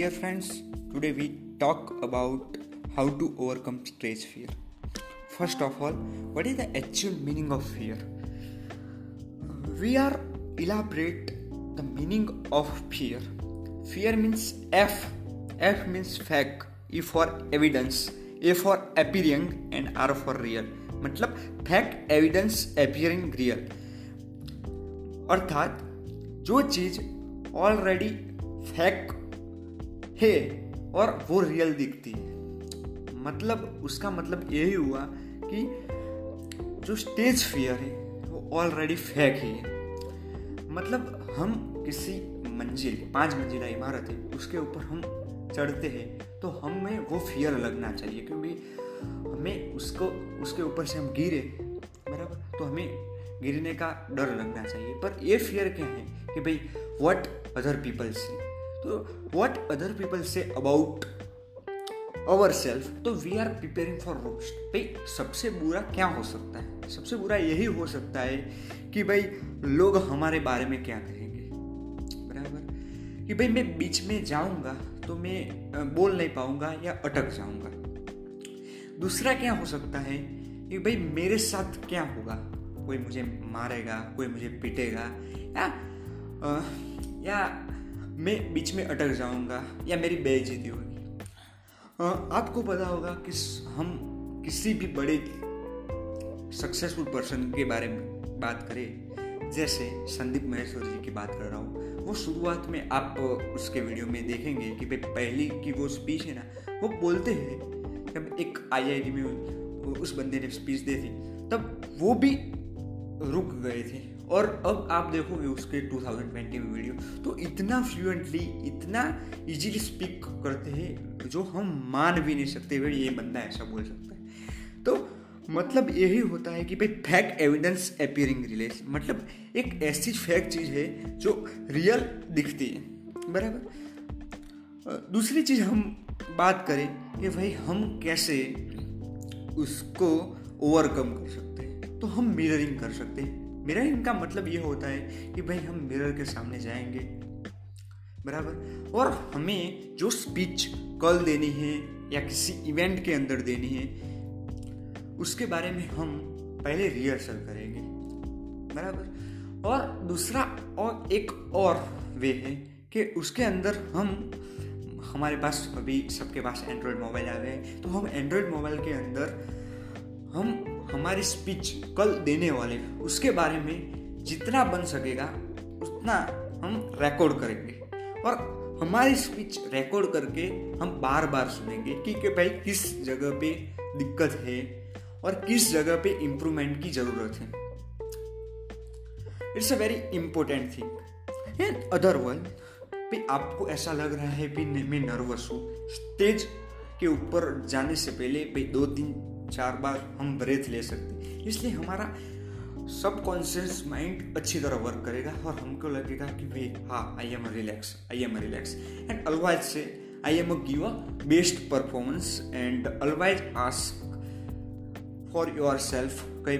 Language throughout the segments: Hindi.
Dear friends today we talk about how to overcome stress fear first of all what is the actual meaning of fear we are elaborate the meaning of fear fear means F F means fake E for evidence A for appearing and R for real मतलब फैक्ट एविडेंस अपियरिंग रियल अर्थात जो चीज़ ऑलरेडी फैक्ट है और वो रियल दिखती है। मतलब उसका मतलब यही हुआ कि जो स्टेज फियर है, वो ऑलरेडी फेक ही। है मतलब हम किसी मंजिल, पाँच मंजिला इमारत है, उसके ऊपर हम चढ़ते हैं तो हमें वो फियर लगना चाहिए क्योंकि हमें उसको, उसके ऊपर से हम गिरे, बराबर? तो हमें गिरने का डर लगना चाहिए। पर ये फियर क्या है कि भाई व्हाट अदर पीपल से तो what other people say about our self तो we are preparing for roast भाई सबसे बुरा क्या हो सकता है? सबसे बुरा यही हो सकता है कि भाई लोग हमारे बारे में क्या कहेंगे? बराबर? कि भाई मैं बीच में जाऊँगा तो मैं बोल नहीं पाऊँगा या अटक जाऊँगा। दूसरा क्या हो सकता है कि भाई मेरे साथ क्या होगा? कोई मुझे मारेगा कोई मुझे पीटेगा या आ, या मैं बीच में अटक जाऊँगा, या मेरी बेइज्जती होगी। आपको पता होगा कि हम किसी भी बड़े सक्सेसफुल पर्सन के बारे में बात करें। जैसे संदीप महेश्वर जी की बात कर रहा हूँ, वो शुरुआत में आप, उसके वीडियो में देखेंगे कि भाई पहली की वो स्पीच है ना, वो बोलते हैं, जब एक आईआईटी में उस बंदे ने स्पीच दी थी तब वो भी रुक गए थे। और अब आप देखोगे उसके 2020 में वीडियो तो इतना फ्लुएंटली इतना इजीली स्पीक करते हैं, जो हम मान भी नहीं सकते, भाई, ये बंदा ऐसा बोल सकता है। तो मतलब यही होता है कि भाई फैक्ट एविडेंस अपियरिंग रिलेशन मतलब एक ऐसी फैक्ट चीज़ है जो रियल दिखती है, बराबर? दूसरी चीज़ हम बात करें कि भाई, हम कैसे उसको ओवरकम कर सकते हैं? तो हम मिररिंग कर सकते हैं। मिररिंग का मतलब ये होता है कि भाई हम मिरर के सामने जाएँगे। बराबर? और हमें जो स्पीच कल देनी है या किसी इवेंट के अंदर देनी है, उसके बारे में हम पहले रिहर्सल करेंगे। बराबर? और दूसरा और एक और वे है कि उसके अंदर हम, हमारे पास अभी सबके पास एंड्रॉयड मोबाइल आ गए तो हम एंड्रॉयड मोबाइल के अंदर हम हमारी स्पीच कल देने वाले उसके बारे में जितना बन सकेगा उतना हम रिकॉर्ड करेंगे। और हमारी स्पीच रिकॉर्ड करके हम बार बार सुनेंगे कि, कि भाई किस जगह पे दिक्कत है और किस जगह पे इम्प्रूवमेंट की ज़रूरत है। It's a very important thing in other world भी आपको ऐसा लग रहा है भी मैं नर्वस हूँ। स्टेज के ऊपर जाने से पहले भाई दो तीन चार बार हम ब्रेथ ले सकते इसलिए हमारा सबकॉन्शियस माइंड अच्छी तरह वर्क करेगा और हमको लगेगा कि भाई हाँ I am relax I am relax and always say I am give a best performance and always ask for yourself कहीं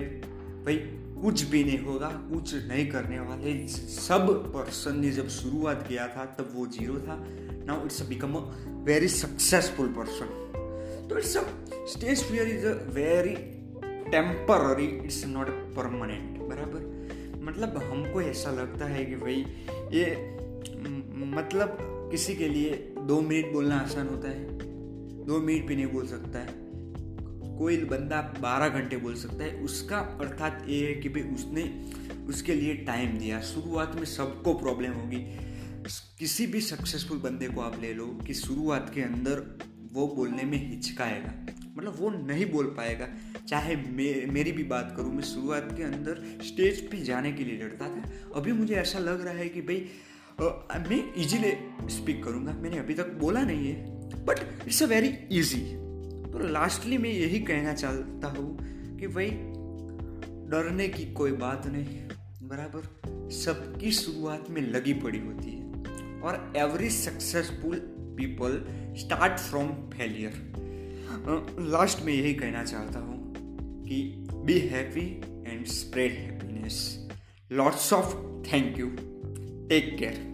भाई, कुछ भी नहीं होगा, कुछ नहीं करने वाले। सब पर्सन ने जब शुरुआत किया था, तब वो ज़ीरो था। Now it's become a very successful person तो it's a stage fear is a very temporary it's not permanent बराबर? मतलब हमको ऐसा लगता है कि भाई, ये मतलब किसी के लिए दो मिनट बोलना आसान होता है, दो मिनट भी नहीं बोल सकता है। कोई बंदा बारह घंटे बोल सकता है, उसका अर्थात ये है कि भाई उसने उसके लिए टाइम दिया। शुरुआत में सबको प्रॉब्लम होगी। किसी भी सक्सेसफुल बंदे को आप ले लो कि शुरुआत के अंदर वो बोलने में हिचकाएगा। मतलब वो नहीं बोल पाएगा। चाहे मे, मेरी भी बात करूँ मैं शुरुआत के अंदर स्टेज पे जाने के लिए डरता था। अभी मुझे ऐसा लग रहा है कि भाई मैं इजीली स्पीक करूँगा। मैंने अभी तक बोला नहीं है but it's a very easy तो लास्टली मैं यही कहना चाहता हूँ कि भाई डरने की कोई बात नहीं बराबर। सबकी शुरुआत में लगी पड़ी होती है। और every successful people start from failure last में यही कहना चाहता हूँ कि be happy and spread happiness lots of thank you take care